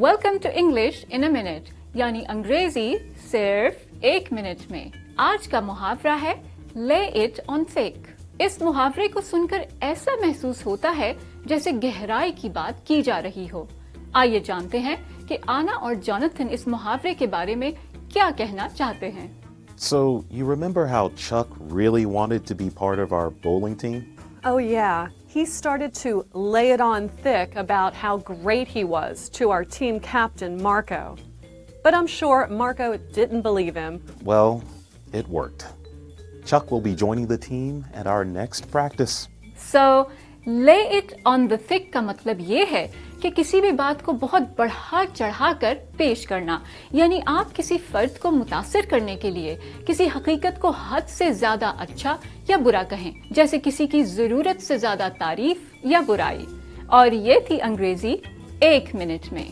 Welcome to English in a minute یعنی انگریزی صرف ایک منٹ میں. آج کا محاورہ ہے لے اٹ آن تھک اس محاورے کو سن کر ایسا محسوس ہوتا ہے جیسے گہرائی کی بات کی جا رہی ہو. آئیے جانتے ہیں کہ آنا اور جونتھن اس محاورے کے بارے میں کیا کہنا چاہتے ہیں. So, you remember how Chuck really wanted to be part of our bowling team? Oh, yeah. He started to lay it on thick about how great he was to our team captain, Marco. But I'm sure Marco didn't believe him. Well, it worked. Chuck will be joining the team at our next practice. سو لے it on دا تھک کا مطلب یہ ہے کہ کسی بھی بات کو بہت بڑھا چڑھا کر پیش کرنا یعنی آپ کسی فرد کو متاثر کرنے کے لیے، کسی حقیقت کو حد سے زیادہ اچھا یا برا کہیں، جیسے کسی کی ضرورت سے زیادہ تعریف یا برائی۔ اور یہ تھی انگریزی ایک منٹ میں۔